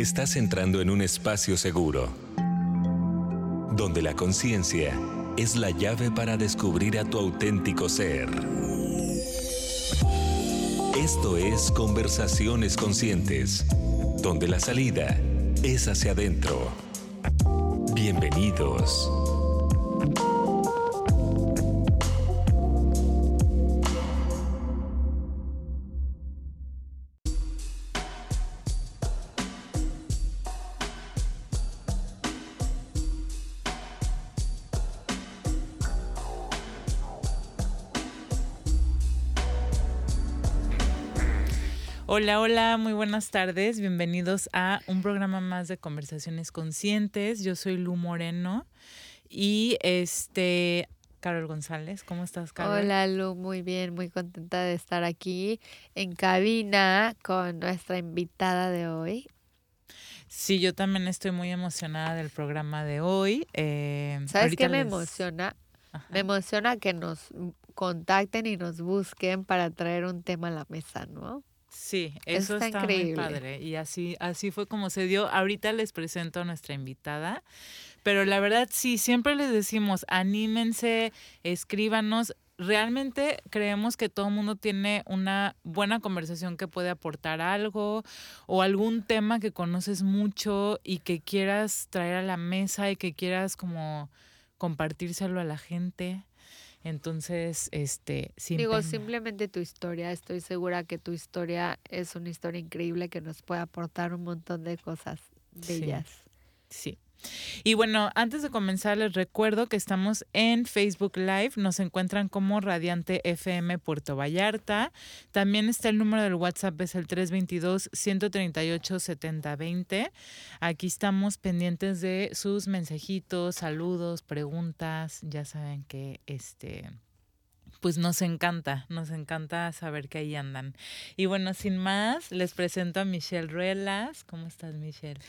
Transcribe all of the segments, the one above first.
Estás entrando en un espacio seguro, donde la conciencia es la llave para descubrir a tu auténtico ser. Esto es Conversaciones Conscientes, donde la salida es hacia adentro. Bienvenidos. Hola, hola, muy buenas tardes. Bienvenidos a un programa más de Conversaciones Conscientes. Yo soy Lu Moreno y este Carol González. ¿Cómo estás, Carol? Hola, Lu, muy bien, muy contenta de estar aquí en cabina con nuestra invitada de hoy. Sí, yo también estoy muy emocionada del programa de hoy. Eh, ¿Sabes qué me emociona? Me emociona que nos contacten y nos busquen para traer un tema a la mesa, ¿no? Sí, eso está, muy padre. Y así, así fue como se dio. Ahorita les presento a nuestra invitada. Pero la verdad, sí, siempre les decimos, anímense, escríbanos. Realmente creemos que todo el mundo tiene una buena conversación que puede aportar algo o algún tema que conoces mucho y que quieras traer a la mesa y que quieras como compartírselo a la gente. Entonces, este, digo simplemente tu historia. Estoy segura que tu historia es una historia increíble que nos puede aportar un montón de cosas bellas. sí. Y bueno, antes de comenzar les recuerdo que estamos en Facebook Live, nos encuentran como Radiante FM Puerto Vallarta. También está el número del WhatsApp, es el 322-138-7020. Aquí estamos pendientes de sus mensajitos, saludos, preguntas. Ya saben que este pues nos encanta, nos encanta saber que ahí andan. Y bueno, sin más, les presento a Michelle Ruelas. ¿Cómo estás, Michelle?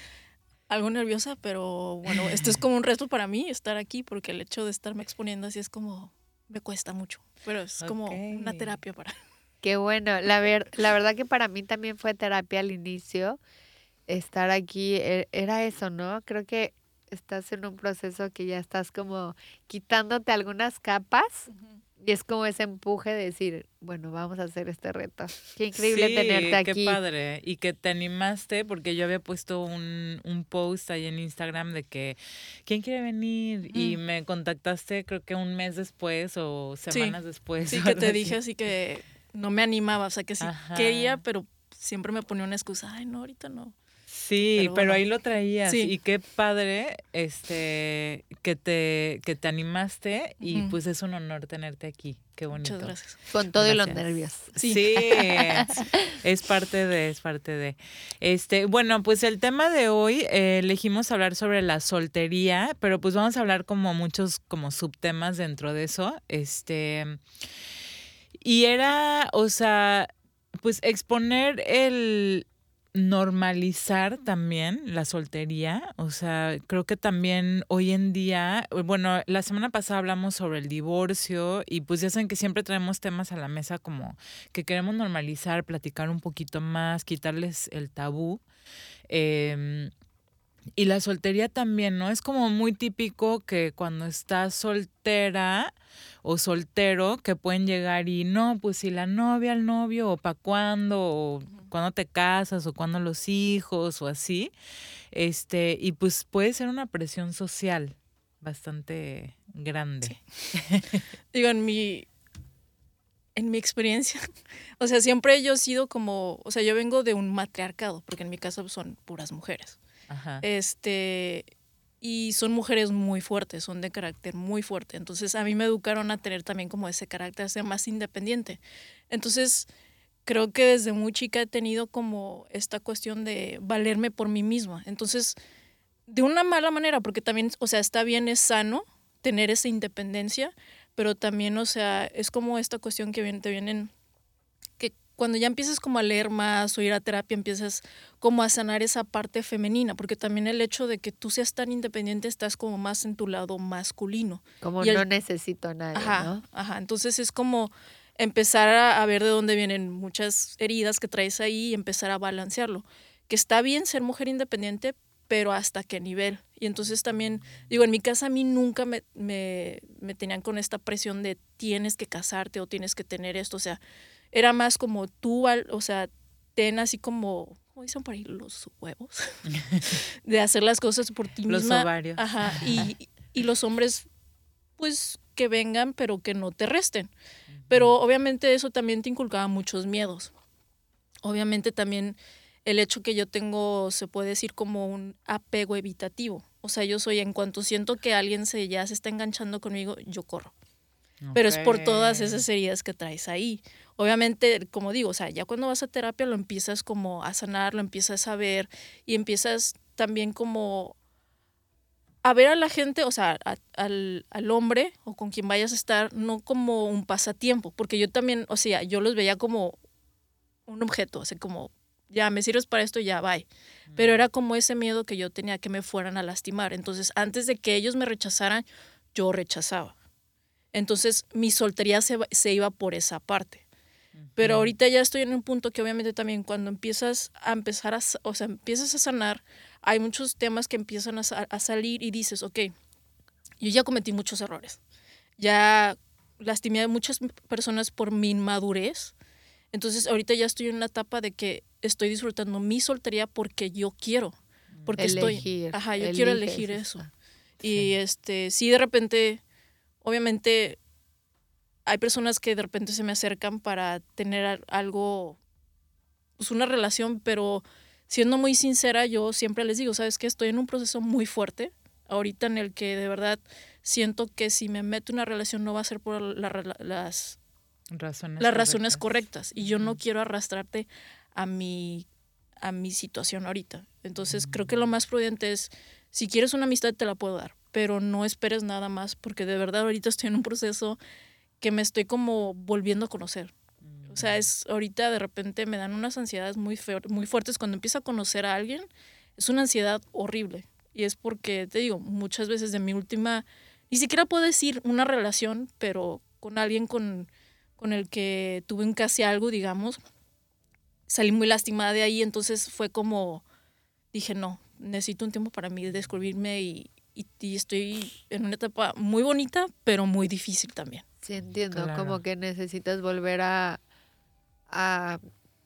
Algo nerviosa, pero bueno, esto es como un reto para mí, estar aquí, porque el hecho de estarme exponiendo así es como, me cuesta mucho, pero es como una terapia para... Qué bueno, la, ver, la verdad que para mí también fue terapia al inicio, estar aquí, e, era eso, ¿no? Creo que estás en un proceso que ya estás como quitándote algunas capas. Y es como ese empuje de decir, bueno, vamos a hacer este reto. Qué increíble tenerte aquí. Qué padre. Y que te animaste, porque yo había puesto un, un post ahí en Instagram de que, ¿quién quiere venir? Y mm. me contactaste creo que un mes después o semanas después. Sí, que te dije así que no me animaba, o sea, que sí quería, pero siempre me ponía una excusa, ay, no, ahorita no. Sí, pero, ahí lo traías y qué padre este que te que te animaste y pues es un honor tenerte aquí. Qué bonito. Muchas gracias. Con todo y los nervios. Sí. es parte de es parte de. Este, bueno, pues el tema de hoy eh, elegimos hablar sobre la soltería, pero pues vamos a hablar como muchos como subtemas dentro de eso. Este y era, o sea, pues exponer el normalizar también la soltería, o sea, creo que también hoy en día, bueno, la semana pasada hablamos sobre el divorcio y pues ya saben que siempre traemos temas a la mesa como que queremos normalizar, platicar un poquito más, quitarles el tabú. Em, y la soltería también, ¿no? Es como muy típico que cuando estás soltera o soltero, que pueden llegar y no, pues si la novia, el novio, o para cuándo, o cuándo te casas, o cuándo los hijos, o así. Este, y pues puede ser una presión social bastante grande. Digo, en mi, en mi experiencia, o sea, siempre yo he sido como, o sea, yo vengo de un matriarcado, porque en mi casa son puras mujeres. Este, y son mujeres muy fuertes, son de carácter muy fuerte. Entonces a mí me educaron a tener también como ese carácter, ser más independiente. Entonces creo que desde muy chica he tenido como esta cuestión de valerme por mí misma. Entonces, de una mala manera, porque también, o sea, está bien, es sano tener esa independencia, pero también, o sea, es como esta cuestión que te vienen cuando ya empiezas como a leer más o ir a terapia, empiezas como a sanar esa parte femenina, porque también el hecho de que tú seas tan independiente estás como más en tu lado masculino. Como no necesito a nadie, ajá, ¿no? Ajá, entonces es como empezar a, ver de dónde vienen muchas heridas que traes ahí y empezar a balancearlo. que está bien ser mujer independiente, pero hasta qué nivel. Y entonces también, digo, en mi casa a mí nunca me, me, me, tenían con esta presión de tienes que casarte o tienes que tener esto. O sea, era más como tú, o sea, ten así como, ¿cómo dicen por ahí? Los huevos. de hacer las cosas por ti los misma. Ovarios. Ajá. Y, y los hombres, pues que vengan, pero que no te resten. Pero obviamente eso también te inculcaba muchos miedos. Obviamente también el hecho que yo tengo, se puede decir como un apego evitativo. O sea, yo soy, en cuanto siento que alguien se, ya se está enganchando conmigo, yo corro. Pero es por todas esas heridas que traes ahí. Obviamente, como digo, o sea, ya cuando vas a terapia lo empiezas como a sanar, lo empiezas a ver y empiezas también como a ver a la gente, o sea, al, al, hombre o con quien vayas a estar, no como un pasatiempo, porque yo también, o sea, yo los veía como un objeto, así como, ya, me sirves para esto, ya, bye. Pero era como ese miedo que yo tenía que me fueran a lastimar. Entonces, antes de que ellos me rechazaran, yo rechazaba. Entonces, mi soltería se, se iba por esa parte. Pero ahorita ya estoy en un punto que obviamente también cuando empiezas a empezar a, o sea, empiezas a sanar, hay muchos temas que empiezan a, a salir y dices, ok, yo ya cometí muchos errores. Ya lastimé a muchas personas por mi inmadurez. Entonces ahorita ya estoy en una etapa de que estoy disfrutando mi soltería porque yo quiero. Porque estoy... Ajá, yo quiero elegir eso. Y este, sí, de repente, obviamente hay personas que de repente se me acercan para tener algo, pues una relación, pero siendo muy sincera, yo siempre les digo, ¿sabes qué? Estoy en un proceso muy fuerte, ahorita en el que de verdad siento que si me meto en una relación no va a ser por las razones, las razones correctas. Y yo no quiero arrastrarte a mi, a mi situación ahorita. Entonces creo que lo más prudente es, si quieres una amistad te la puedo dar, pero no esperes nada más, porque de verdad ahorita estoy en un proceso que me estoy como volviendo a conocer. O sea, es ahorita de repente me dan unas ansiedades muy, muy fuertes. Cuando empiezo a conocer a alguien, es una ansiedad horrible. Y es porque, te digo, muchas veces de mi última, ni siquiera puedo decir una relación, pero con alguien con, con el que tuve un casi algo, digamos, salí muy lastimada de ahí. Entonces fue como, dije, no, necesito un tiempo para mí descubrirme y, y estoy en una etapa muy bonita, pero muy difícil también. Sí, entiendo, como que necesitas volver a, a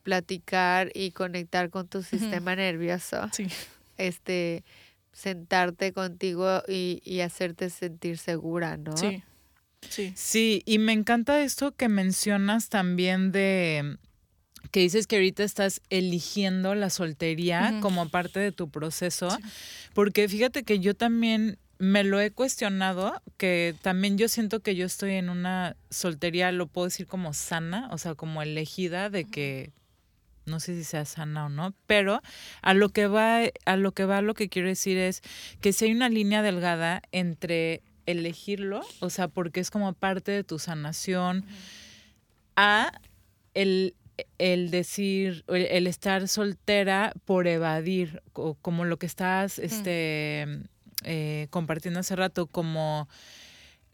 platicar y conectar con tu sistema nervioso. Sí. Este, sentarte contigo y, y, hacerte sentir segura, ¿no? Sí. Sí. Sí, y me encanta esto que mencionas también de que dices que ahorita estás eligiendo la soltería como parte de tu proceso, porque fíjate que yo también me lo he cuestionado, que también yo siento que yo estoy en una soltería, lo puedo decir como sana, o sea, como elegida de que no sé si sea sana o no, pero a lo que va a lo que va lo que quiero decir es que si hay una línea delgada entre elegirlo, o sea, porque es como parte de tu sanación a el el decir, el, estar soltera por evadir, como lo que estás este, eh, compartiendo hace rato, como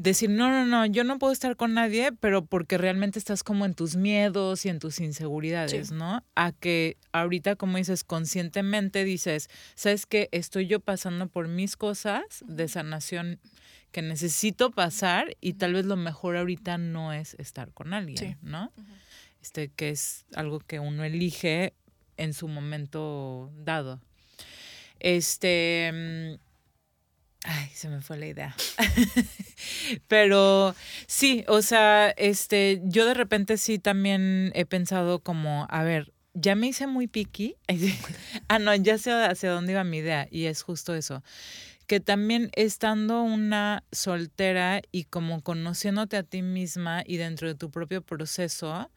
decir, no, no, no, yo no puedo estar con nadie, pero porque realmente estás como en tus miedos y en tus inseguridades, ¿no? A que ahorita, como dices, conscientemente dices, ¿sabes qué? Estoy yo pasando por mis cosas de sanación que necesito pasar y tal vez lo mejor ahorita no es estar con alguien, ¿no? Este, que es algo que uno elige en su momento dado. Este mm, Ay, se me fue la idea. Pero sí, o sea, este, yo de repente sí también he pensado como, a ver, ya me hice muy picky. ah, no, ya sé hacia dónde iba mi idea y es justo eso. Que también estando una soltera y como conociéndote a ti misma y dentro de tu propio proceso,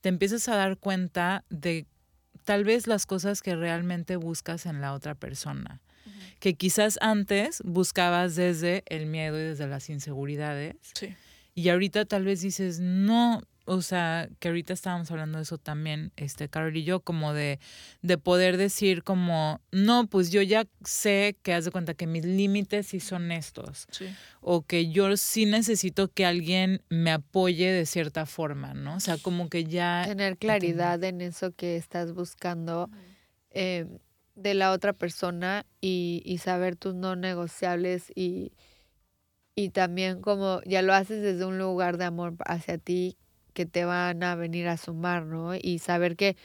te empiezas a dar cuenta de tal vez las cosas que realmente buscas en la otra persona que quizás antes buscabas desde el miedo y desde las inseguridades. Sí. Y ahorita tal vez dices, no, o sea, que ahorita estábamos hablando de eso también, este, Carol y yo, como de, de poder decir como, no, pues yo ya sé que haz de cuenta que mis límites sí son estos. Sí. O que yo sí necesito que alguien me apoye de cierta forma, ¿no? O sea, como que ya... Tener claridad en eso que estás buscando de la otra persona y, y saber tus no negociables y, y también como ya lo haces desde un lugar de amor hacia ti que te van a venir a sumar, ¿no? Y saber que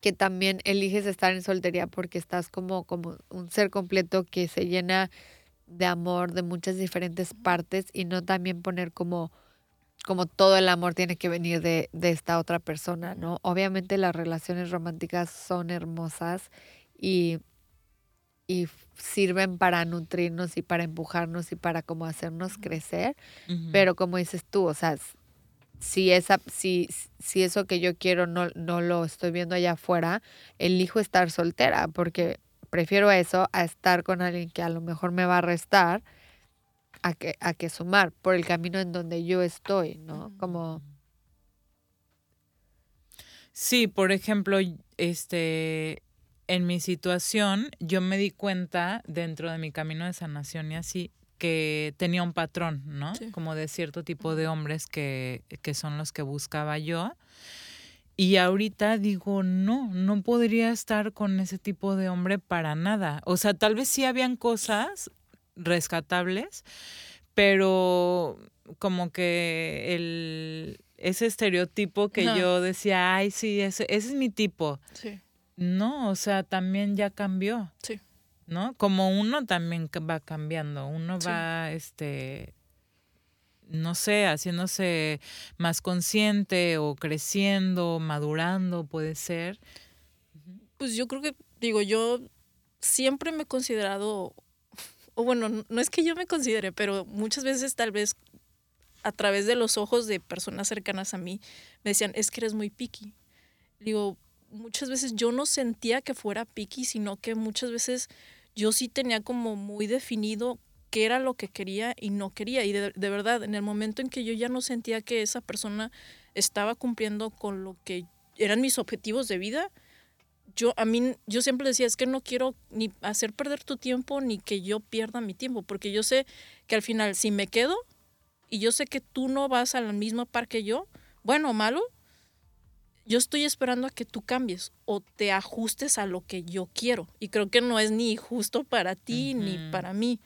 que también eliges estar en soltería porque estás como, como un ser completo que se llena de amor de muchas diferentes partes y no también poner como, como todo el amor tiene que venir de, de esta otra persona, ¿no? Obviamente las relaciones románticas son hermosas y, y sirven para nutrirnos y para empujarnos y para como hacernos crecer, pero como dices tú, o sea, si, esa, si, si eso que yo quiero no, no lo estoy viendo allá afuera, elijo estar soltera porque prefiero eso a estar con alguien que a lo mejor me va a restar a que, a que sumar por el camino en donde yo estoy, ¿no? Como... Sí, por ejemplo, este, en mi situación, yo me di cuenta dentro de mi camino de sanación y así, que tenía un patrón, ¿no? Como de cierto tipo de hombres que, que son los que buscaba yo. Y ahorita digo, no, no podría estar con ese tipo de hombre para nada. O sea, tal vez sí habían cosas rescatables, pero como que el, ese estereotipo que yo decía, ay, sí, ese, ese es mi tipo. Sí. No, o sea, también ya cambió. Sí. ¿no? Como uno también va cambiando, uno va, este, no sé, haciéndose más consciente o creciendo, madurando, puede ser. Pues yo creo que, digo, yo siempre me he considerado, o bueno, no es que yo me considere, pero muchas veces tal vez a través de los ojos de personas cercanas a mí me decían, es que eres muy picky. Digo, muchas veces yo no sentía que fuera picky, sino que muchas veces yo sí tenía como muy definido qué era lo que quería y no quería. Y de, verdad, en el momento en que yo ya no sentía que esa persona estaba cumpliendo con lo que eran mis objetivos de vida, yo a mí yo siempre decía, es que no quiero ni hacer perder tu tiempo ni que yo pierda mi tiempo, porque yo sé que al final si me quedo y yo sé que tú no vas al mismo par que yo, bueno o malo, yo estoy esperando a que tú cambies o te ajustes a lo que yo quiero. Y creo que no es ni justo para ti ni para mí.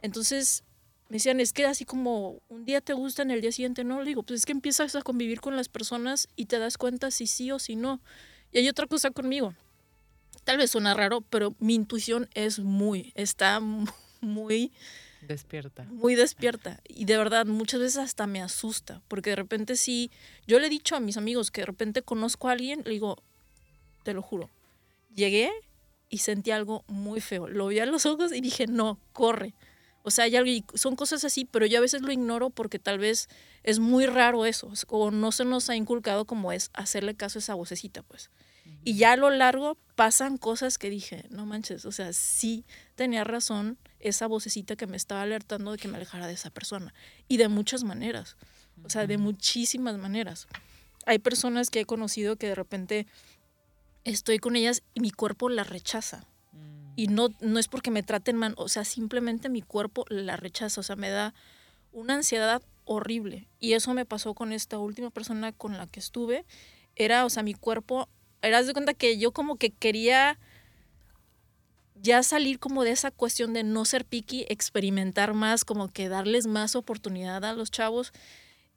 Entonces me decían, es que así como un día te gustan, el día siguiente no. Le digo, pues es que empiezas a convivir con las personas y te das cuenta si sí o si no. Y hay otra cosa conmigo. Tal vez suena raro, pero mi intuición es muy, está muy Despierta. Muy despierta. Y de verdad, muchas veces hasta me asusta, porque de repente sí, yo le he dicho a mis amigos que de repente conozco a alguien, le digo, te lo juro, llegué y sentí algo muy feo. Lo vi a los ojos y dije, no, corre. O sea, hay algo, son cosas así, pero yo a veces lo ignoro porque tal vez es muy raro eso, o no se nos ha inculcado como es hacerle caso a esa vocecita, pues. Y ya a lo largo pasan cosas que dije, no manches, o sea, sí tenía razón esa vocecita que me estaba alertando de que me alejara de esa persona. Y de muchas maneras, o sea, de muchísimas maneras. Hay personas que he conocido que de repente estoy con ellas y mi cuerpo la rechaza. Y no, no es porque me traten mal, o sea, simplemente mi cuerpo la rechaza, o sea, me da una ansiedad horrible. Y eso me pasó con esta última persona con la que estuve. Era, o sea, mi cuerpo eras de cuenta que yo como que quería ya salir como de esa cuestión de no ser picky, experimentar más, como que darles más oportunidad a los chavos.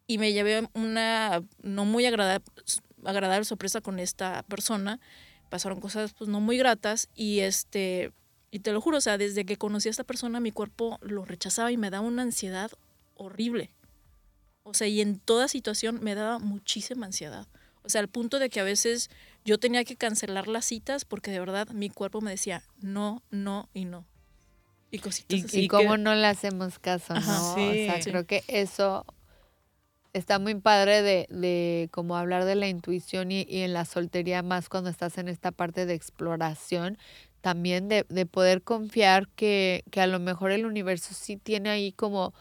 Y me llevé una no muy agradable sorpresa con esta persona. Pasaron cosas pues no muy gratas y este y te lo juro, o sea, desde que conocí a esta persona mi cuerpo lo rechazaba y me daba una ansiedad horrible. O sea, y en toda situación me daba muchísima ansiedad. O sea, al punto de que a veces yo tenía que cancelar las citas porque de verdad mi cuerpo me decía no, no y no. Y cositas y, cómo no le hacemos caso, ¿no? o sea, creo que eso está muy padre de, de como hablar de la intuición y, y, en la soltería más cuando estás en esta parte de exploración, también de, de poder confiar que, que a lo mejor el universo sí tiene ahí como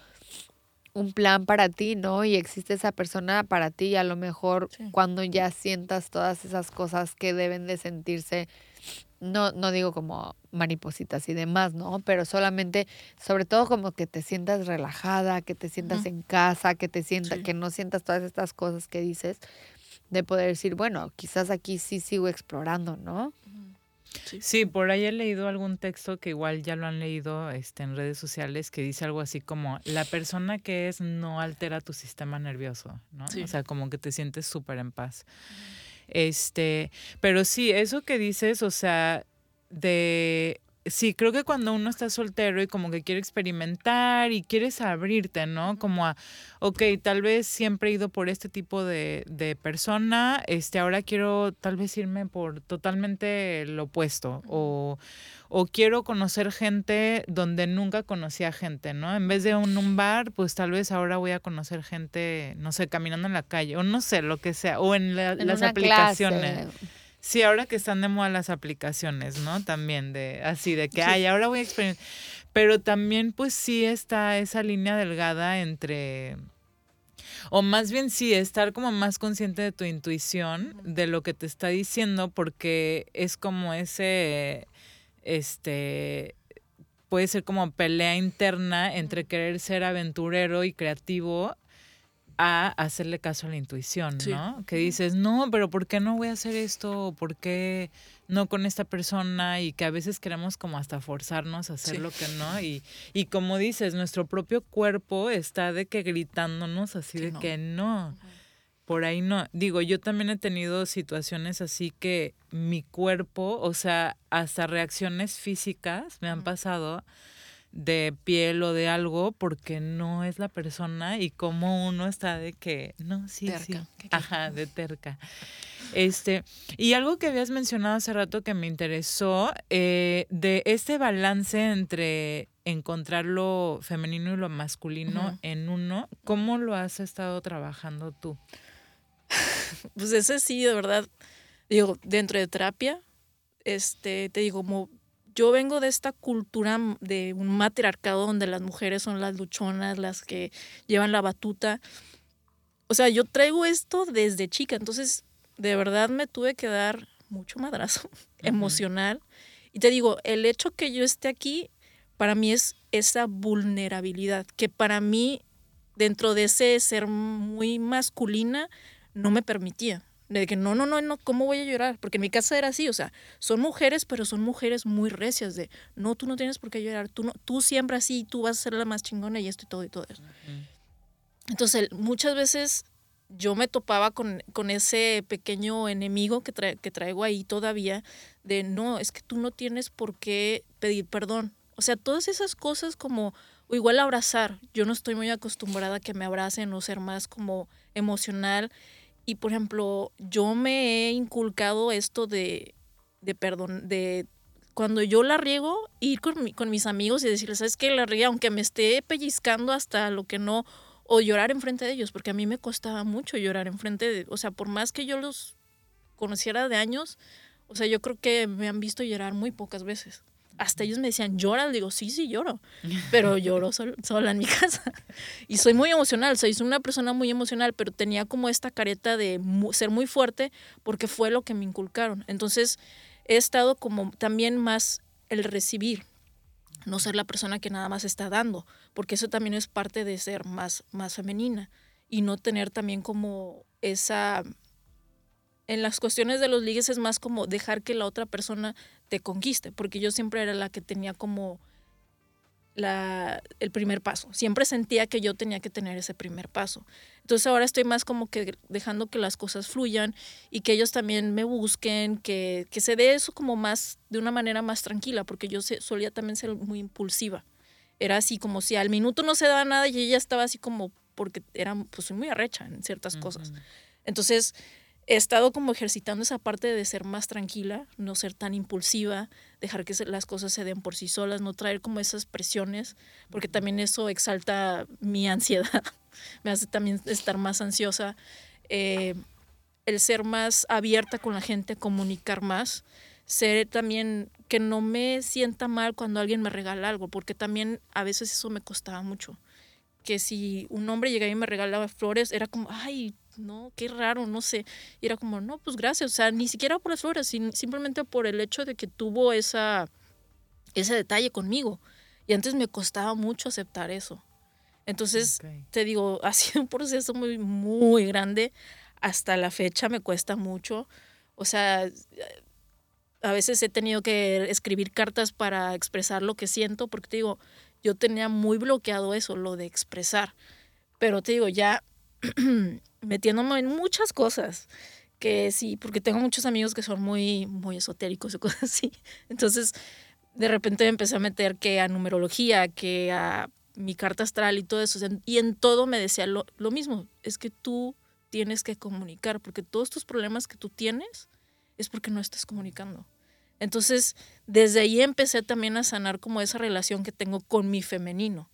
un plan para ti, ¿no? Y existe esa persona para ti y a lo mejor cuando ya sientas todas esas cosas que deben de sentirse, no, no digo como maripositas y demás, ¿no? Pero solamente, sobre todo como que te sientas relajada, que te sientas en casa, que te sientas, que no sientas todas estas cosas que dices, de poder decir, bueno, quizás aquí sí sigo explorando, ¿no? Sí. por ahí he leído algún texto que igual ya lo han leído este, en redes sociales que dice algo así como, la persona que es no altera tu sistema nervioso, ¿no? O sea, como que te sientes súper en paz. Este, pero sí, eso que dices, o sea, de sí, creo que cuando uno está soltero y como que quiere experimentar y quieres abrirte, ¿no? Como a, ok, tal vez siempre he ido por este tipo de, de persona, este, ahora quiero tal vez irme por totalmente lo opuesto o, o quiero conocer gente donde nunca conocía gente, ¿no? En vez de un, un bar, pues tal vez ahora voy a conocer gente, no sé, caminando en la calle o no sé, lo que sea, o en, las aplicaciones. Sí, ahora que están de moda las aplicaciones, ¿no? También de así de que, ay, ahora voy a experimentar. Pero también pues sí está esa línea delgada entre o más bien sí, estar como más consciente de tu intuición, de lo que te está diciendo, porque es como ese, este, puede ser como pelea interna entre querer ser aventurero y creativo a hacerle caso a la intuición, ¿no? Que dices, no, pero ¿por qué no voy a hacer esto? ¿Por qué no con esta persona? Y que a veces queremos como hasta forzarnos a hacer lo que no. Y, y como dices, nuestro propio cuerpo está de que gritándonos así de que no. Por ahí no. Digo, yo también he tenido situaciones así que mi cuerpo, o sea, hasta reacciones físicas me han pasado de piel o de algo porque no es la persona y como uno está de que no sí sí ajá de terca. Este y algo que habías mencionado hace rato que me interesó eh, de este balance entre encontrar lo femenino y lo masculino en uno cómo lo has estado trabajando tú pues ese sí de verdad digo dentro de terapia este te digo como yo vengo de esta cultura de un matriarcado donde las mujeres son las luchonas, las que llevan la batuta. O sea, yo traigo esto desde chica, entonces de verdad me tuve que dar mucho madrazo emocional. Y te digo, el hecho que yo esté aquí, para mí es esa vulnerabilidad, que para mí, dentro de ese ser muy masculina, no me permitía. De que no, no, no, no, ¿cómo voy a llorar? Porque en mi casa era así, o sea, son mujeres, pero son mujeres muy recias de, no, tú no tienes por qué llorar, tú, no, tú siempre así, tú vas a ser la más chingona y esto y todo y todo eso. Entonces, muchas veces yo me topaba con, con ese pequeño enemigo que, que traigo ahí todavía, de, no, es que tú no tienes por qué pedir perdón. O sea, todas esas cosas como, o igual abrazar, yo no estoy muy acostumbrada a que me abracen o ser más como emocional y por ejemplo, yo me he inculcado esto de, de perdón, de cuando yo la riego, ir con, con mis amigos y decirles, ¿sabes qué? La riego, aunque me esté pellizcando hasta lo que no, o llorar enfrente de ellos, porque a mí me costaba mucho llorar enfrente de, o sea, por más que yo los conociera de años, o sea, yo creo que me han visto llorar muy pocas veces hasta ellos me decían, ¿lloras? Digo, sí, sí, lloro, pero lloro sola en mi casa. Y soy muy emocional, soy una persona muy emocional, pero tenía como esta careta de ser muy fuerte porque fue lo que me inculcaron. Entonces, he estado como también más el recibir, no ser la persona que nada más está dando, porque eso también es parte de ser más, más femenina y no tener también como esa en las cuestiones de los ligues es más como dejar que la otra persona te conquiste, porque yo siempre era la que tenía como la, el primer paso. Siempre sentía que yo tenía que tener ese primer paso. Entonces ahora estoy más como que dejando que las cosas fluyan y que ellos también me busquen, que, que se dé eso como más, de una manera más tranquila, porque yo solía también ser muy impulsiva. Era así como si al minuto no se daba nada y ella estaba así como, porque era pues muy arrecha en ciertas cosas. Entonces he estado como ejercitando esa parte de ser más tranquila, no ser tan impulsiva, dejar que las cosas se den por sí solas, no traer como esas presiones, porque también eso exalta mi ansiedad, me hace también estar más ansiosa. Eh, el ser más abierta con la gente, comunicar más, ser también que no me sienta mal cuando alguien me regala algo, porque también a veces eso me costaba mucho. Que si un hombre llegaba y me regalaba flores, era como, ay, no, qué raro, no sé. Y era como, no, pues gracias, o sea, ni siquiera por las flores, simplemente por el hecho de que tuvo esa, ese detalle conmigo. Y antes me costaba mucho aceptar eso. Entonces, te digo, ha sido un proceso muy, muy grande. Hasta la fecha me cuesta mucho. O sea, a veces he tenido que escribir cartas para expresar lo que siento, porque te digo, yo tenía muy bloqueado eso, lo de expresar. Pero te digo, ya metiéndome en muchas cosas que sí, porque tengo muchos amigos que son muy, muy esotéricos y cosas así. Entonces, de repente me empecé a meter que a numerología, que a mi carta astral y todo eso. Y en todo me decía lo, lo mismo, es que tú tienes que comunicar, porque todos tus problemas que tú tienes es porque no estás comunicando. Entonces, desde ahí empecé también a sanar como esa relación que tengo con mi femenino,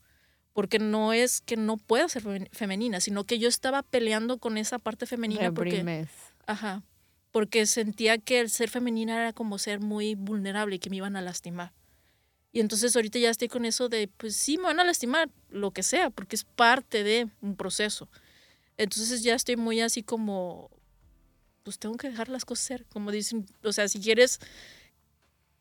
porque no es que no pueda ser femenina, sino que yo estaba peleando con esa parte femenina porque ajá, porque sentía que el ser femenina era como ser muy vulnerable y que me iban a lastimar. Y entonces ahorita ya estoy con eso de, pues sí, me van a lastimar, lo que sea, porque es parte de un proceso. Entonces ya estoy muy así como, pues tengo que dejar las cosas ser, como dicen, o sea, si quieres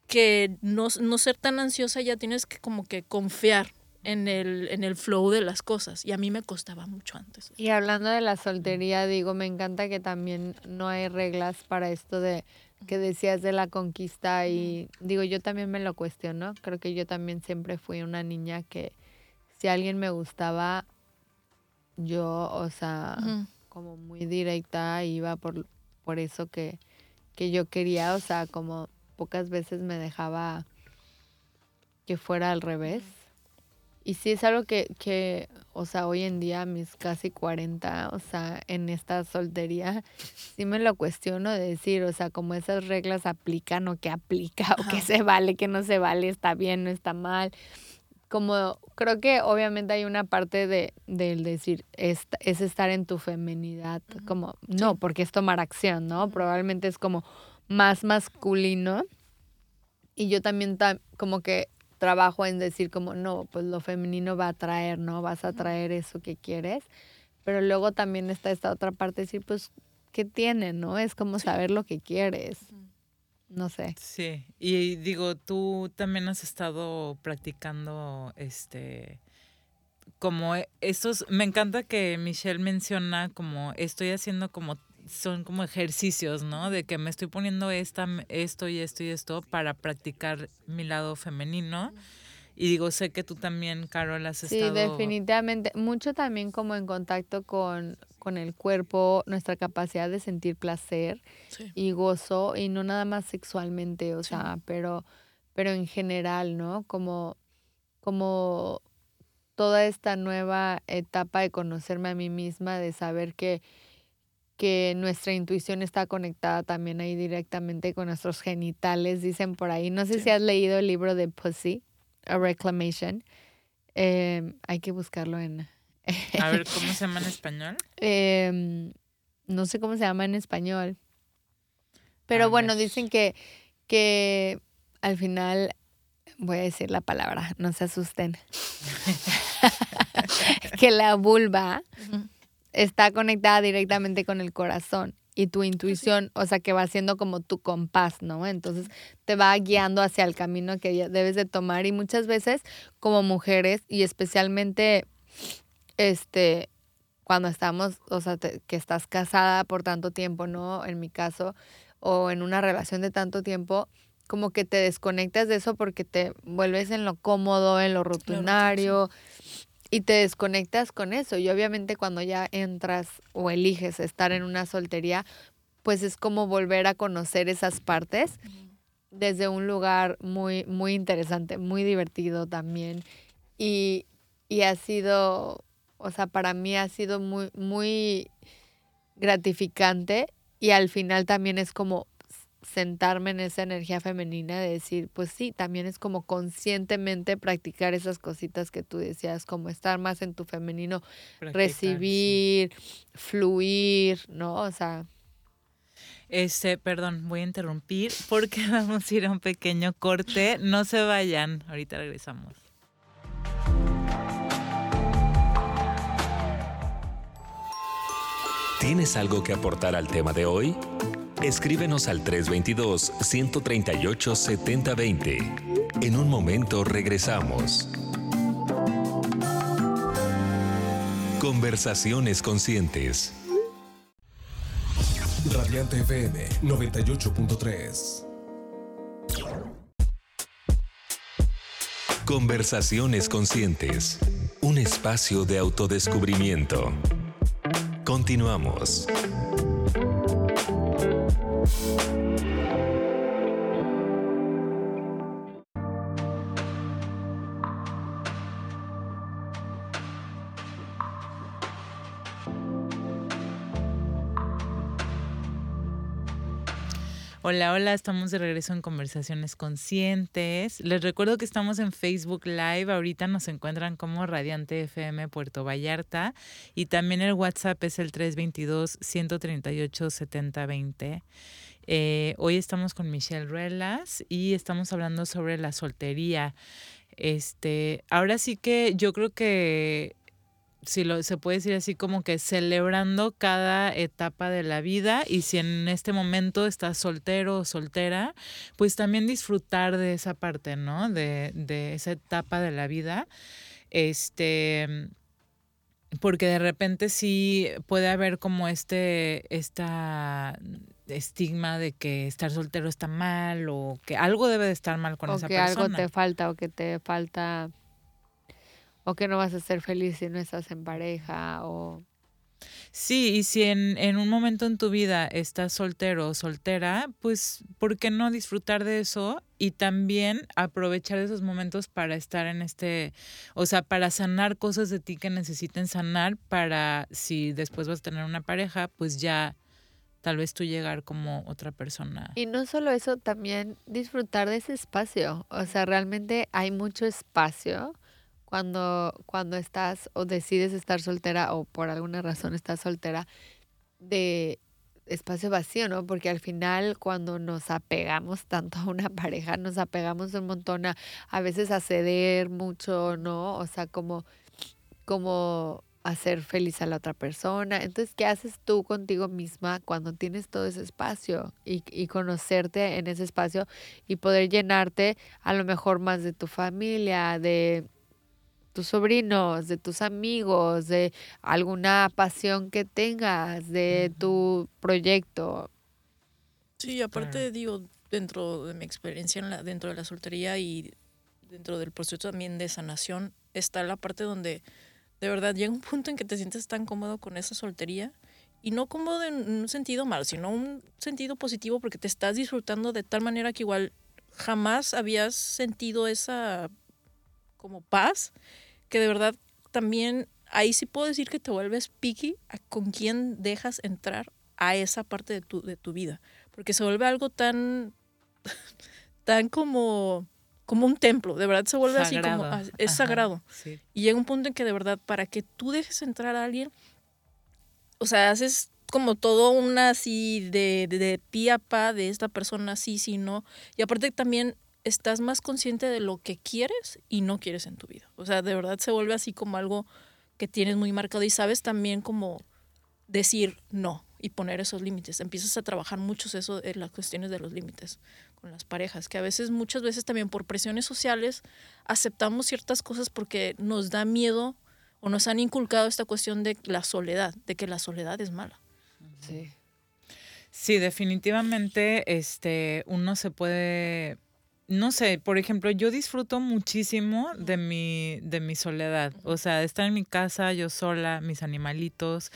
que no, no ser tan ansiosa, ya tienes que como que confiar en el, en el flow de las cosas. Y a mí me costaba mucho antes. Y hablando de la soltería, digo, me encanta que también no hay reglas para esto de que decías de la conquista y digo, yo también me lo cuestiono. Creo que yo también siempre fui una niña que si alguien me gustaba, yo, o sea, como muy directa, iba por, por eso que, que yo quería, o sea, como pocas veces me dejaba que fuera al revés. Y sí es algo que, que, o sea, hoy en día, mis casi 40, o sea, en esta soltería, sí me lo cuestiono de decir, o sea, como esas reglas aplican o que aplica, o que se vale, que no se vale, está bien, no está mal. Como creo que obviamente hay una parte de del decir, es, es estar en tu feminidad, como, no, porque es tomar acción, ¿no? Probablemente es como, más masculino. Y yo también como que trabajo en decir como, no, pues lo femenino va a traer, ¿no? Vas a traer eso que quieres. Pero luego también está esta otra parte, decir, pues, ¿qué tiene, no? Es como saber lo que quieres. No sé. Sí, y digo, tú también has estado practicando este como estos, me encanta que Michelle menciona como estoy haciendo como son como ejercicios, ¿no? De que me estoy poniendo esta, esto y esto y esto para practicar mi lado femenino. Y digo, sé que tú también, Carol, has estado... Sí, definitivamente. Mucho también como en contacto con, con el cuerpo, nuestra capacidad de sentir placer y gozo, y no nada más sexualmente, o sea, pero, pero en general, ¿no? Como, como toda esta nueva etapa de conocerme a mí misma, de saber que que nuestra intuición está conectada también ahí directamente con nuestros genitales, dicen por ahí. No sé si has leído el libro de Pussy, A Reclamation. Em, hay que buscarlo en... A ver, ¿cómo se llama en español? Em, no sé cómo se llama en español. Pero bueno, dicen que, que al final, voy a decir la palabra, no se asusten, que la vulva está conectada directamente con el corazón y tu intuición, o sea, que va siendo como tu compás, ¿no? Entonces te va guiando hacia el camino que debes de tomar y muchas veces como mujeres y especialmente este cuando estamos, o sea, que estás casada por tanto tiempo, ¿no? En mi caso, o en una relación de tanto tiempo, como que te desconectas de eso porque te vuelves en lo cómodo, en lo rutinario, y te desconectas con eso. Y obviamente cuando ya entras o eliges estar en una soltería, pues es como volver a conocer esas partes desde un lugar muy, muy interesante, muy divertido también. Y, y ha sido, o sea, para mí ha sido muy, muy gratificante y al final también es como sentarme en esa energía femenina de decir, pues sí, también es como conscientemente practicar esas cositas que tú decías, como estar más en tu femenino, recibir, fluir, ¿no? O sea... Este, perdón, voy a interrumpir porque vamos a ir a un pequeño corte. No se vayan, ahorita regresamos. ¿Tienes algo que aportar al tema de hoy? Escríbenos al 322-138-7020. En un momento regresamos. Conversaciones conscientes. Radiante FM 98.3. Conversaciones conscientes. Un espacio de autodescubrimiento. Continuamos. Hola, hola, estamos de regreso en Conversaciones Conscientes. Les recuerdo que estamos en Facebook Live. Ahorita nos encuentran como Radiante FM Puerto Vallarta y también el WhatsApp es el 322-138-7020. Eh, hoy estamos con Michelle Ruelas y estamos hablando sobre la soltería. Este, ahora sí que yo creo que si lo, se puede decir así como que celebrando cada etapa de la vida y si en este momento estás soltero o soltera, pues también disfrutar de esa parte, ¿no? De, de esa etapa de la vida. Este, porque de repente sí puede haber como este, esta estigma de que estar soltero está mal o que algo debe de estar mal con esa persona. O que algo te falta o que te falta o que no vas a ser feliz si no estás en pareja o... Sí, y si en, en, un momento en tu vida estás soltero o soltera, pues ¿por qué no disfrutar de eso y también aprovechar esos momentos para estar en este, o sea, para sanar cosas de ti que necesiten sanar para si después vas a tener una pareja, pues ya tal vez tú llegar como otra persona. Y no solo eso, también disfrutar de ese espacio, o sea, realmente hay mucho espacio cuando, cuando estás o decides estar soltera o por alguna razón estás soltera, de espacio vacío, ¿no? Porque al final cuando nos apegamos tanto a una pareja, nos apegamos un montón a, a veces a ceder mucho, ¿no? O sea, como, como hacer feliz a la otra persona. Entonces, ¿qué haces tú contigo misma cuando tienes todo ese espacio y, y, conocerte en ese espacio y poder llenarte a lo mejor más de tu familia, de tus sobrinos, de tus amigos, de alguna pasión que tengas, de tu proyecto. Sí, aparte digo, dentro de mi experiencia en la, dentro de la soltería y dentro del proceso también de sanación, está la parte donde de verdad llega un punto en que te sientes tan cómodo con esa soltería y no cómodo en un sentido mal, sino un sentido positivo porque te estás disfrutando de tal manera que igual jamás habías sentido esa como paz que de verdad también ahí sí puedo decir que te vuelves picky a con quién dejas entrar a esa parte de tu, de tu vida. Porque se vuelve algo tan, tan como, como un templo, de verdad se vuelve así como, es sagrado. Y llega un punto en que de verdad para que tú dejes entrar a alguien, o sea, haces como todo una así de, de, de pie a pa de esta persona, sí, sí, no. Y aparte también estás más consciente de lo que quieres y no quieres en tu vida. O sea, de verdad se vuelve así como algo que tienes muy marcado y sabes también como decir no y poner esos límites. Empiezas a trabajar mucho eso en las cuestiones de los límites con las parejas, que a veces, muchas veces también por presiones sociales aceptamos ciertas cosas porque nos da miedo o nos han inculcado esta cuestión de la soledad, de que la soledad es mala. Sí. Sí, definitivamente este, uno se puede no sé, por ejemplo, yo disfruto muchísimo de mi, de mi soledad. O sea, estar en mi casa, yo sola, mis animalitos.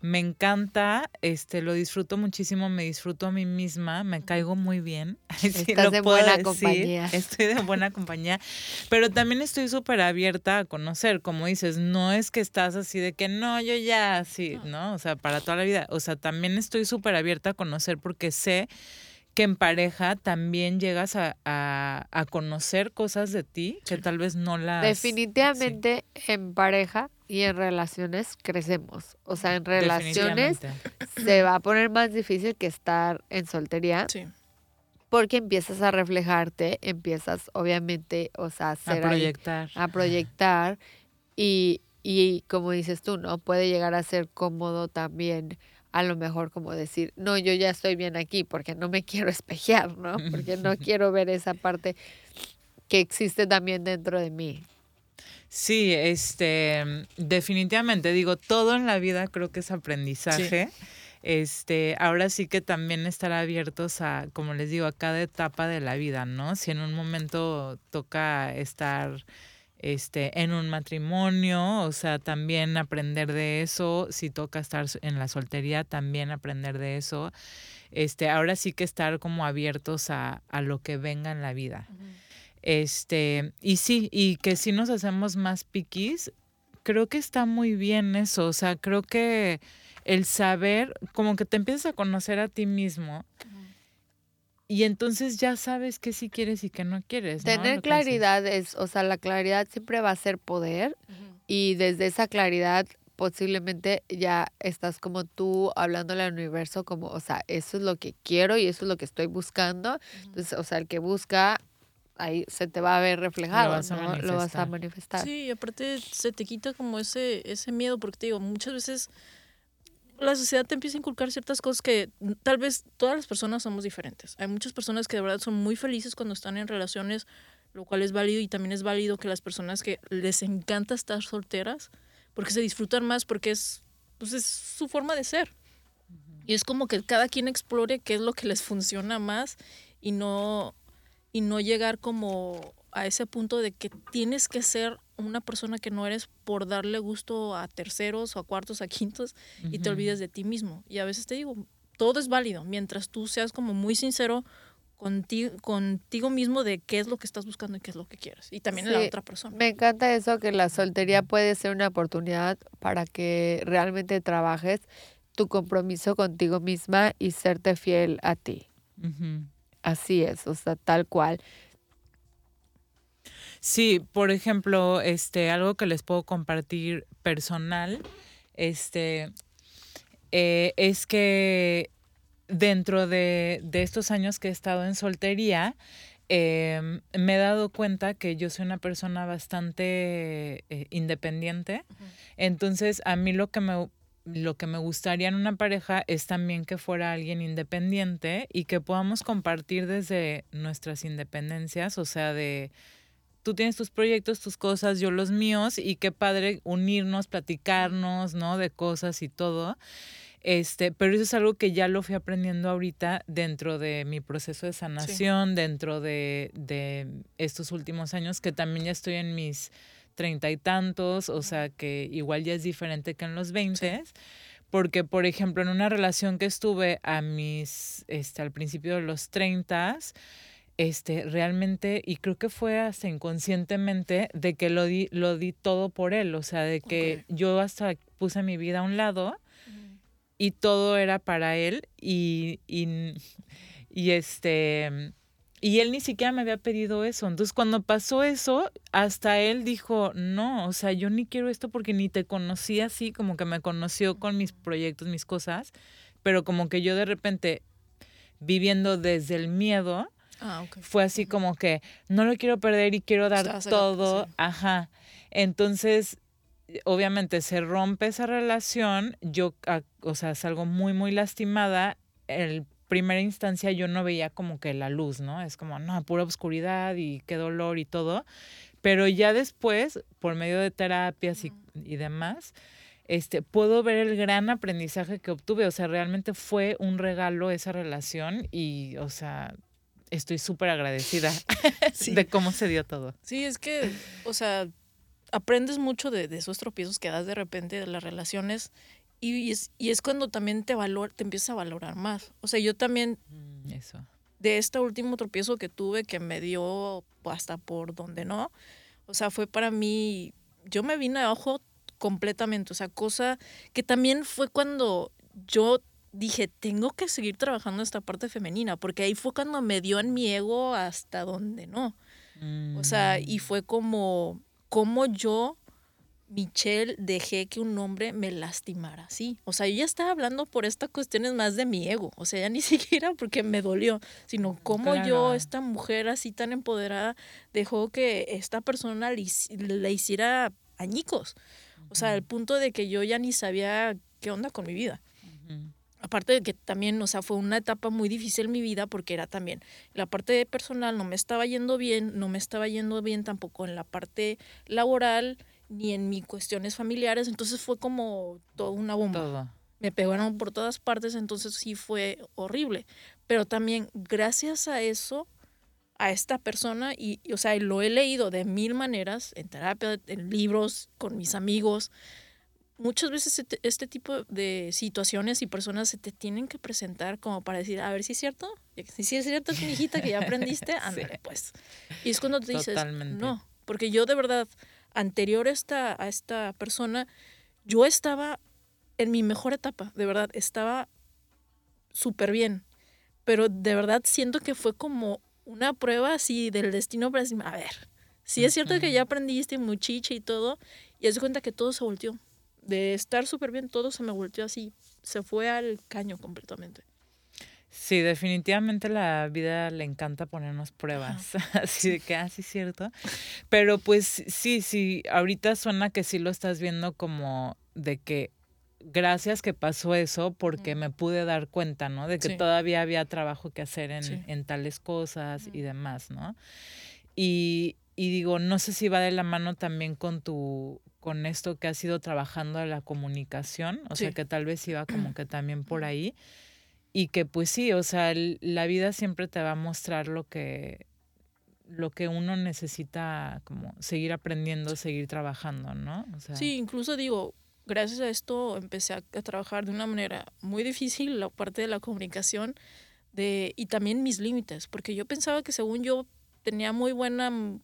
Me encanta, este, lo disfruto muchísimo, me disfruto a mí misma, me caigo muy bien. Estás de buena compañía. Estoy de buena compañía. Pero también estoy súper abierta a conocer, como dices, no es que estás así de que no, yo ya así, ¿no? O sea, para toda la vida. O sea, también estoy súper abierta a conocer porque sé que en pareja también llegas a, a, conocer cosas de ti que tal vez no las... Definitivamente en pareja y en relaciones crecemos. O sea, en relaciones se va a poner más difícil que estar en soltería. Sí. Porque empiezas a reflejarte, empiezas obviamente, o sea, a, a proyectar. a proyectar y, y como dices tú, ¿no? Puede llegar a ser cómodo también a lo mejor como decir, no, yo ya estoy bien aquí porque no me quiero espejear, ¿no? Porque no quiero ver esa parte que existe también dentro de mí. Sí, este, definitivamente, digo, todo en la vida creo que es aprendizaje. este, ahora sí que también estar abiertos a, como les digo, a cada etapa de la vida, ¿no? Si en un momento toca estar este, en un matrimonio, o sea, también aprender de eso, si toca estar en la soltería, también aprender de eso. Este, ahora sí que estar como abiertos a, a lo que venga en la vida. Este, y sí, y que si nos hacemos más piquis, creo que está muy bien eso, o sea, creo que el saber, como que te empiezas a conocer a ti mismo. Y entonces ya sabes qué sí quieres y qué no quieres. Tener claridad es, o sea, la claridad siempre va a ser poder y desde esa claridad posiblemente ya estás como tú hablándole al universo como, o sea, eso es lo que quiero y eso es lo que estoy buscando. Entonces, o sea, el que busca ahí se te va a ver reflejado, lo vas, a, lo vas a manifestar. Sí, y aparte se te quita como ese, ese miedo, porque te digo, muchas veces la sociedad te empieza a inculcar ciertas cosas que tal vez todas las personas somos diferentes. Hay muchas personas que de verdad son muy felices cuando están en relaciones, lo cual es válido y también es válido que las personas que les encanta estar solteras, porque se disfrutan más, porque es, pues es su forma de ser. Y es como que cada quien explore qué es lo que les funciona más y no, y no llegar como a ese punto de que tienes que ser una persona que no eres por darle gusto a terceros o a cuartos, a quintos y te olvides de ti mismo. Y a veces te digo, todo es válido mientras tú seas como muy sincero contigo, contigo mismo de qué es lo que estás buscando y qué es lo que quieres. Y también la otra persona. Me encanta eso, que la soltería puede ser una oportunidad para que realmente trabajes tu compromiso contigo misma y serte fiel a ti. Así es, o sea, tal cual. Sí, por ejemplo, este, algo que les puedo compartir personal, este, eh, es que dentro de, estos años que he estado en soltería, em, me he dado cuenta que yo soy una persona bastante eh, independiente. Entonces, a mí lo que me lo que me gustaría en una pareja es también que fuera alguien independiente y que podamos compartir desde nuestras independencias, o sea, de tú tienes tus proyectos, tus cosas, yo los míos, y qué padre unirnos, platicarnos, ¿no? De cosas y todo. Este, pero eso es algo que ya lo fui aprendiendo ahorita dentro de mi proceso de sanación, dentro de, de, estos últimos años, que también ya estoy en mis treinta y tantos, o sea que igual ya es diferente que en los veinte. Porque, por ejemplo, en una relación que estuve a mis, este, al principio de los treintas, este, realmente, y creo que fue hasta inconscientemente, de que lo di, lo di todo por él, o sea, de que yo hasta puse mi vida a un lado y todo era para él y, y, y este... Y él ni siquiera me había pedido eso. Entonces, cuando pasó eso, hasta él dijo, no, o sea, yo ni quiero esto porque ni te conocí así, como que me conoció con mis proyectos, mis cosas, pero como que yo de repente, viviendo desde el miedo, Ah, Fue así como que no lo quiero perder y quiero dar todo. Ajá. Entonces, obviamente se rompe esa relación. Yo, o sea, salgo muy, muy lastimada. En primera instancia yo no veía como que la luz, ¿no? Es como, no, pura oscuridad y qué dolor y todo. Pero ya después, por medio de terapias y, y demás, este, puedo ver el gran aprendizaje que obtuve. O sea, realmente fue un regalo esa relación y, o sea, estoy súper agradecida de cómo se dio todo. Sí, es que, o sea, aprendes mucho de, esos tropiezos que das de repente de las relaciones y, es, y es cuando también te, valor, te empiezas a valorar más. O sea, yo también... Mm, eso. De este último tropiezo que tuve que me dio hasta por donde no, o sea, fue para mí, yo me vine abajo completamente, o sea, cosa que también fue cuando yo dije, tengo que seguir trabajando esta parte femenina, porque ahí fue cuando me dio en mi ego hasta donde no. O sea, y mm. fue como, como yo, Michelle, dejé que un hombre me lastimara, sí. O sea, yo ya estaba hablando por estas cuestiones más de mi ego, o sea, ya ni siquiera porque me dolió, sino como yo, esta mujer así tan empoderada, dejó que esta persona le, hiciera añicos. O sea, al punto de que yo ya ni sabía qué onda con mi vida aparte de que también, o sea, fue una etapa muy difícil en mi vida porque era también la parte personal no me estaba yendo bien, no me estaba yendo bien tampoco en la parte laboral ni en mis cuestiones familiares, entonces fue como toda una bomba. me pegaron por todas partes, entonces sí fue horrible. Pero también gracias a eso, a esta persona, y, o sea, lo he leído de mil maneras, en terapia, en libros, con mis amigos, muchas veces este, este, tipo de situaciones y personas se te tienen que presentar como para decir, a ver si es cierto, si es cierto, es mi hijita que ya aprendiste, ándale, pues. Y es cuando te dices, no, porque yo de verdad, anterior a esta, a esta persona, yo estaba en mi mejor etapa, de verdad, estaba súper bien, pero de verdad siento que fue como una prueba así del destino para decirme, a ver, si es cierto que ya aprendiste muchiche y todo, y es cuenta que todo se volteó. De estar súper bien, todo se me volteó así, se fue al caño completamente. Sí, definitivamente la vida le encanta ponernos pruebas, así de que, así ah, es cierto. Pero pues sí, sí, ahorita suena que sí lo estás viendo como de que gracias que pasó eso porque me pude dar cuenta, ¿no? De que todavía había trabajo que hacer en, en tales cosas y demás, ¿no? Y, y digo, no sé si va de la mano también con tu, con esto que has ido trabajando de la comunicación, o sea que tal vez iba como que también por ahí. Y que pues sí, o sea, la vida siempre te va a mostrar lo que, lo que uno necesita como seguir aprendiendo, seguir trabajando, ¿no? sí, incluso digo, gracias a esto empecé a, trabajar de una manera muy difícil la parte de la comunicación de, y también mis límites, porque yo pensaba que según yo tenía muy buena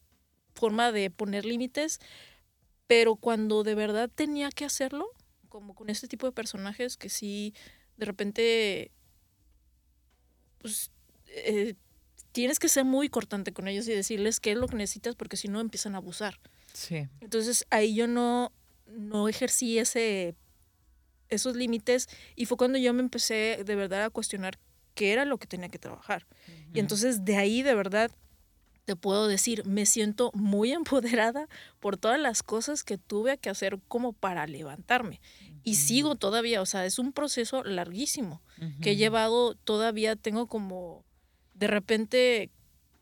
forma de poner límites, pero cuando de verdad tenía que hacerlo, como con este tipo de personajes que sí, de repente, pues, eh, tienes que ser muy cortante con ellos y decirles qué es lo que necesitas porque si no empiezan a abusar. Sí. Entonces ahí yo no, no ejercí ese, esos límites y fue cuando yo me empecé de verdad a cuestionar qué era lo que tenía que trabajar. Y entonces de ahí de verdad te puedo decir, me siento muy empoderada por todas las cosas que tuve que hacer como para levantarme. Y sigo todavía, o sea, es un proceso larguísimo que he llevado, todavía tengo como, de repente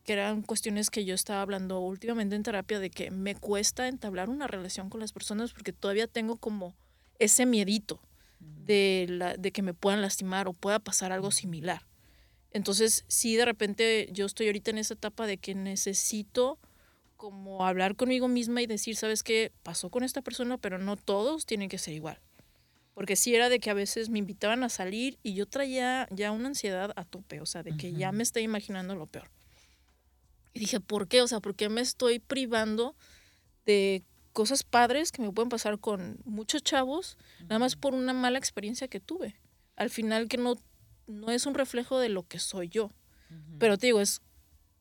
que eran cuestiones que yo estaba hablando últimamente en terapia de que me cuesta entablar una relación con las personas porque todavía tengo como ese miedito de, la, de que me puedan lastimar o pueda pasar algo similar. Entonces, sí, de repente yo estoy ahorita en esa etapa de que necesito como hablar conmigo misma y decir, ¿sabes qué? Pasó con esta persona, pero no todos tienen que ser igual. Porque sí era de que a veces me invitaban a salir y yo traía ya una ansiedad a tope, o sea, de que ya me estoy imaginando lo peor. Y dije, ¿por qué? O sea, ¿por qué me estoy privando de cosas padres que me pueden pasar con muchos chavos, nada más por una mala experiencia que tuve? Al final que no, no es un reflejo de lo que soy yo. Pero te digo, es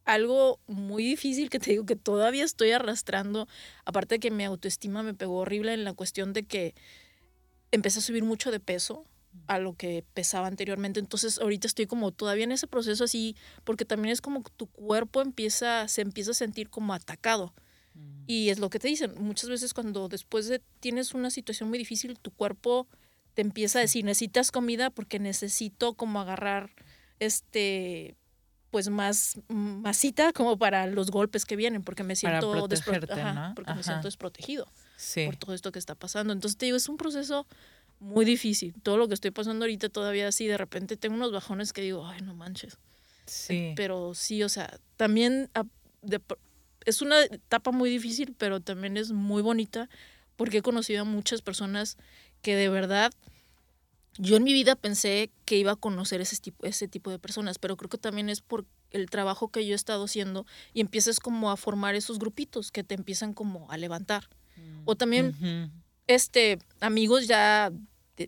algo muy difícil que te digo que todavía estoy arrastrando. Aparte de que mi autoestima me pegó horrible en la cuestión de que empecé a subir mucho de peso a lo que pesaba anteriormente. Entonces ahorita estoy como todavía en ese proceso así, porque también es como que tu cuerpo empieza, se empieza a sentir como atacado. Mm. Y es lo que te dicen, muchas veces cuando después de tienes una situación muy difícil, tu cuerpo te empieza a decir, necesitas comida porque necesito como agarrar este pues más masita como para los golpes que vienen, porque me siento, porque me siento desprotegido por todo esto que está pasando. Entonces te digo, es un proceso muy difícil. Todo lo que estoy pasando ahorita todavía así, de repente tengo unos bajones que digo, ay, no manches. Sí. Pero sí, o sea, también es una etapa muy difícil, pero también es muy bonita porque he conocido a muchas personas que de verdad, yo en mi vida pensé que iba a conocer ese tipo, ese tipo de personas, pero creo que también es por el trabajo que yo he estado haciendo y empiezas como a formar esos grupitos que te empiezan como a levantar. O también este, amigos ya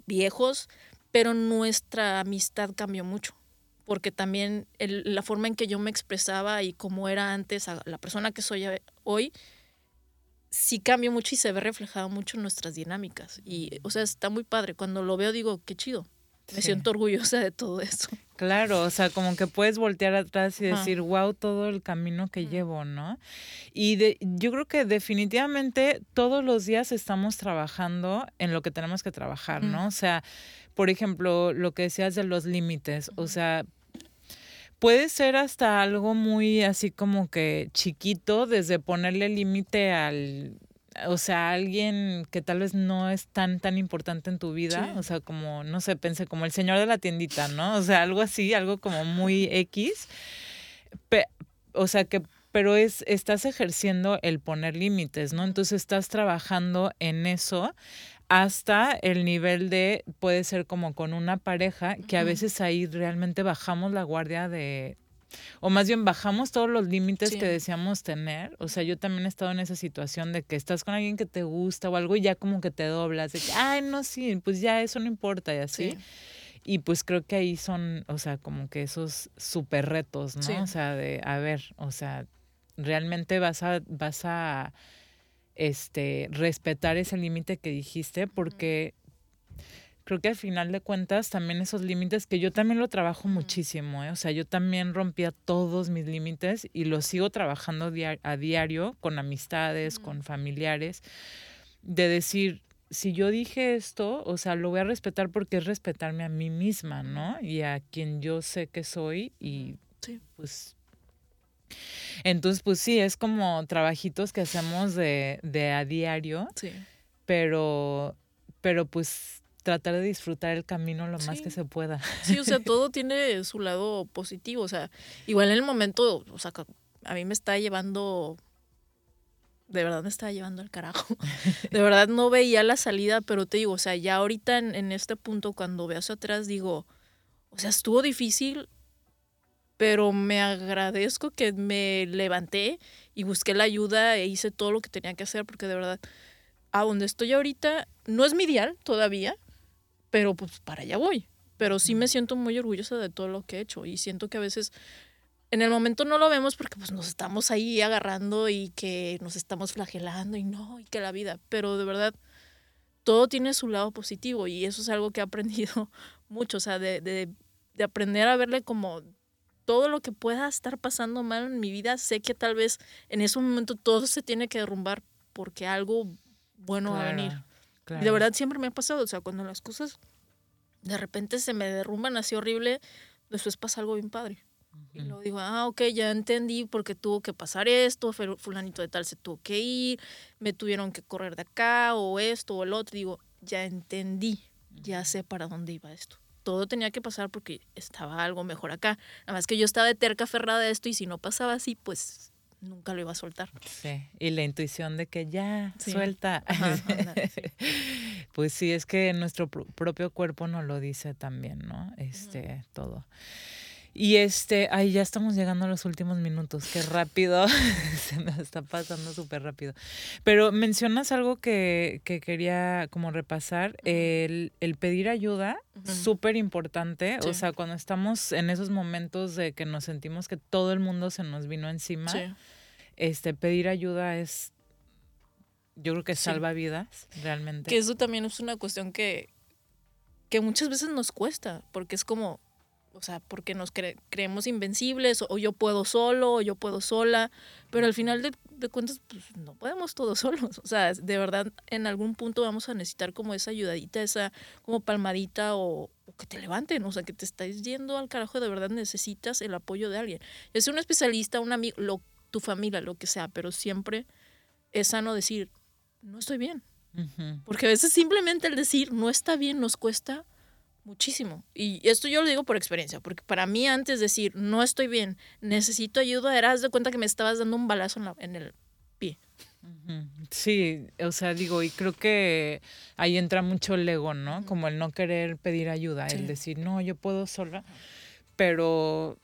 viejos, pero nuestra amistad cambió mucho, porque también la forma en que yo me expresaba y cómo era antes a la persona que soy hoy, sí cambió mucho y se ve reflejado mucho en nuestras dinámicas. Y, o sea, está muy padre. Cuando lo veo digo, qué chido. Me siento orgullosa de todo eso. Claro, o sea, como que puedes voltear atrás y decir, wow, todo el camino que llevo, ¿no? Y de, yo creo que definitivamente todos los días estamos trabajando en lo que tenemos que trabajar, ¿no? O sea, por ejemplo, lo que decías de los límites, o sea, puede ser hasta algo muy así como que chiquito, desde ponerle límite al o sea, alguien que tal vez no es tan, tan importante en tu vida, o sea, como, no sé, pensé como el señor de la tiendita, ¿no? O sea, algo así, algo como muy X. o sea, que, pero es, estás ejerciendo el poner límites, ¿no? Entonces estás trabajando en eso hasta el nivel de, puede ser como con una pareja, que a veces ahí realmente bajamos la guardia de, o más bien bajamos todos los límites que deseamos tener. O sea, yo también he estado en esa situación de que estás con alguien que te gusta o algo y ya como que te doblas, de que, ay, no, sí, pues ya eso no importa y así. Y pues creo que ahí son, o sea, como que esos súper retos, ¿no? O sea, de, a ver, o sea, realmente vas a, vas a, este, respetar ese límite que dijiste porque creo que al final de cuentas también esos límites, que yo también lo trabajo muchísimo, ¿eh? o sea, yo también rompía todos mis límites y los sigo trabajando a diario con amistades, con familiares, de decir, si yo dije esto, o sea, lo voy a respetar porque es respetarme a mí misma, ¿no? Y a quien yo sé que soy y pues... Entonces, pues sí, es como trabajitos que hacemos de, de a diario, sí. pero, pero pues tratar de disfrutar el camino lo más que se pueda. Sí, o sea, todo tiene su lado positivo, o sea, igual en el momento, o sea, a mí me está llevando, de verdad me está llevando al carajo. De verdad no veía la salida, pero te digo, o sea, ya ahorita en, este punto, cuando veo hacia atrás, digo, o sea, estuvo difícil, pero me agradezco que me levanté y busqué la ayuda e hice todo lo que tenía que hacer, porque de verdad, a donde estoy ahorita, no es mi ideal todavía, pero pues para allá voy. Pero sí me siento muy orgullosa de todo lo que he hecho y siento que a veces en el momento no lo vemos porque pues nos estamos ahí agarrando y que nos estamos flagelando y no, y que la vida, pero de verdad todo tiene su lado positivo y eso es algo que he aprendido mucho, o sea, de, de, de aprender a verle como todo lo que pueda estar pasando mal en mi vida, sé que tal vez en ese momento todo se tiene que derrumbar porque algo bueno va a venir. De verdad siempre me ha pasado, o sea, cuando las cosas de repente se me derrumban así horrible, después pasa algo bien padre. Y luego digo, ah, ok, ya entendí porque tuvo que pasar esto, fulanito de tal se tuvo que ir, me tuvieron que correr de acá, o esto, o el otro. Digo, ya entendí, ya sé para dónde iba esto. Todo tenía que pasar porque estaba algo mejor acá. Nada más que yo estaba de terca aferrada a esto y si no pasaba así, pues nunca lo iba a soltar. Sí, y la intuición de que ya suelta. pues sí, es que nuestro propio cuerpo nos lo dice también, ¿no? Este, todo. Y este, ahí ya estamos llegando a los últimos minutos, qué rápido, se me está pasando súper rápido. Pero mencionas algo que, que quería como repasar, el, el pedir ayuda, súper importante, o sea, cuando estamos en esos momentos de que nos sentimos que todo el mundo se nos vino encima, este, pedir ayuda es, yo creo que salva vidas, realmente. Que eso también es una cuestión que, que muchas veces nos cuesta, porque es como, o sea, porque nos creemos invencibles, o, yo puedo solo, o yo puedo sola, pero al final de, cuentas, pues no podemos todos solos. O sea, de verdad, en algún punto vamos a necesitar como esa ayudadita, esa como palmadita o, que te levanten, o sea, que te estáis yendo al carajo, de verdad necesitas el apoyo de alguien. Es un especialista, un amigo, lo, tu familia, lo que sea, pero siempre es sano decir, no estoy bien. Porque a veces simplemente el decir no está bien nos cuesta Muchísimo. Y esto yo lo digo por experiencia, porque para mí antes de decir, no estoy bien, necesito ayuda, eras de cuenta que me estabas dando un balazo en, el pie. Sí, o sea, digo, y creo que ahí entra mucho el ego, ¿no? Como el no querer pedir ayuda, el decir, no, yo puedo sola, pero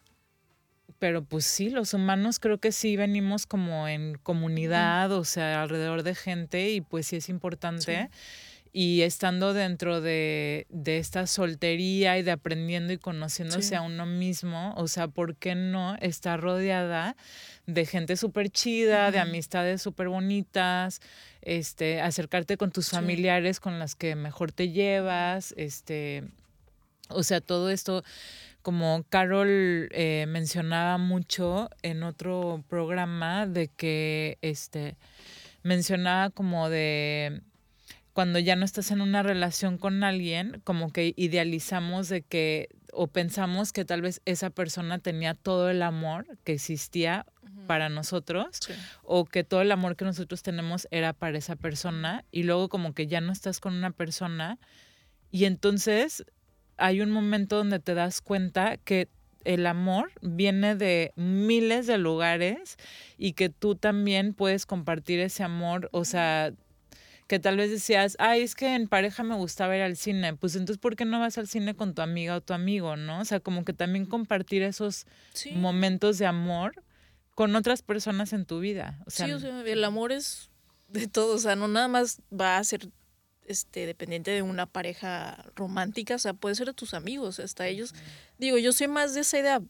pero pues sí, los humanos creo que sí venimos como en comunidad, o sea, alrededor de gente y pues sí es importante y estando dentro de, esta soltería y de aprendiendo y conociéndose a uno mismo, o sea, ¿por qué no estar rodeada de gente súper chida, de amistades súper bonitas, este, acercarte con tus familiares con las que mejor te llevas, este, o sea, todo esto, como Carol eh, mencionaba mucho en otro programa, de que, este, mencionaba como de cuando ya no estás en una relación con alguien, como que idealizamos de que o pensamos que tal vez esa persona tenía todo el amor que existía para nosotros o que todo el amor que nosotros tenemos era para esa persona y luego como que ya no estás con una persona y entonces hay un momento donde te das cuenta que el amor viene de miles de lugares y que tú también puedes compartir ese amor, o sea, que tal vez decías, ay, es que en pareja me gusta ver al cine, pues entonces, ¿por qué no vas al cine con tu amiga o tu amigo, no? O sea, como que también compartir esos momentos de amor con otras personas en tu vida. O sea, sí, o sea, el amor es de todo, o sea, no nada más va a ser este, dependiente de una pareja romántica, o sea, puede ser de tus amigos, hasta ellos. Digo, yo soy más de esa idea,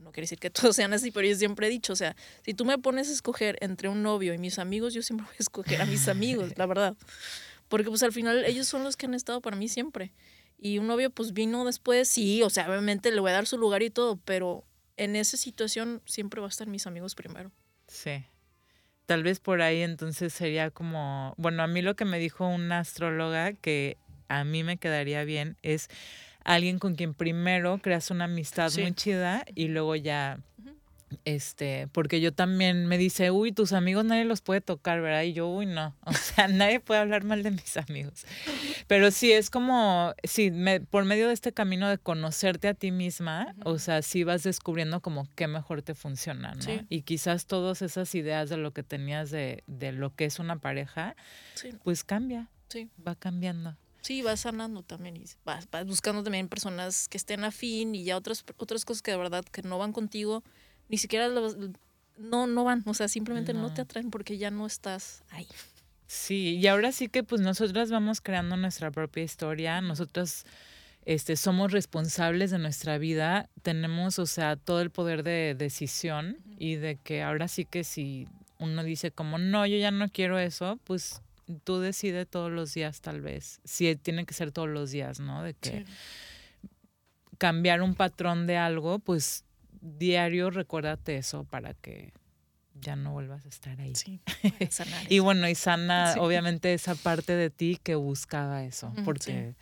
no quiere decir que todos sean así, pero yo siempre he dicho, o sea, si tú me pones a escoger entre un novio y mis amigos, yo siempre voy a escoger a mis amigos, la verdad. Porque pues al final ellos son los que han estado para mí siempre. Y un novio pues vino después, sí, o sea, obviamente le voy a dar su lugar y todo, pero en esa situación siempre va a estar mis amigos primero. Sí. Tal vez por ahí entonces sería como, bueno, a mí lo que me dijo una astróloga que a mí me quedaría bien es alguien con quien primero creas una amistad muy chida y luego ya este, porque yo también me dice, uy, tus amigos nadie los puede tocar, ¿verdad? Y yo, uy, no, o sea, nadie puede hablar mal de mis amigos. Pero sí, es como, sí, me, por medio de este camino de conocerte a ti misma, o sea, sí vas descubriendo como qué mejor te funciona, ¿no? Y quizás todas esas ideas de lo que tenías de, de lo que es una pareja, pues cambia, sí. va cambiando. Sí, vas sanando también y vas, vas buscando también personas que estén afín y ya otras, otras cosas que de verdad que no van contigo ni siquiera no, no van, o sea, simplemente no. te atraen porque ya no estás ahí. Sí, y ahora sí que pues nosotras vamos creando nuestra propia historia, nosotras este, somos responsables de nuestra vida, tenemos, o sea, todo el poder de decisión y de que ahora sí que si uno dice como, no, yo ya no quiero eso, pues tú decides todos los días tal vez, si tiene que ser todos los días, ¿no? De que cambiar un patrón de algo, pues diario recuérdate eso para que ya no vuelvas a estar ahí. Sí, y bueno, y sana obviamente esa parte de ti que buscaba eso, porque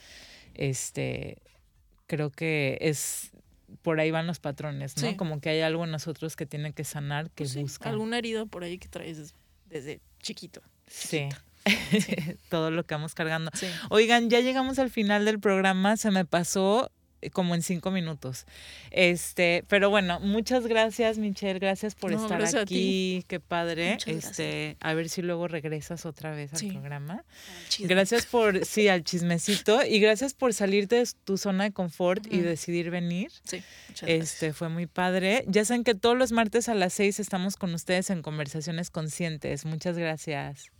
este creo que es por ahí van los patrones, ¿no? Como que hay algo en nosotros que tiene que sanar, que pues busca. Alguna herida por ahí que traes desde chiquito. Sí. Todo lo que vamos cargando. Oigan, ya llegamos al final del programa, se me pasó eh, como en cinco minutos. Este, pero bueno, muchas gracias, Michelle, gracias por estar aquí. Qué padre. este, a ver si luego regresas otra vez al programa. Gracias por, sí, al chismecito. Y gracias por salirte de tu zona de confort y decidir venir. Sí, Este, fue muy padre. Ya saben que todos los martes a las seis estamos con ustedes en conversaciones conscientes. Muchas gracias.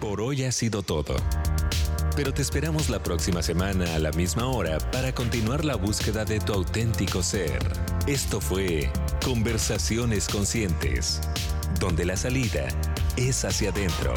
Por hoy ha sido todo. Pero te esperamos la próxima semana a la misma hora para continuar la búsqueda de tu auténtico ser. Esto fue Conversaciones Conscientes, donde la salida es hacia adentro.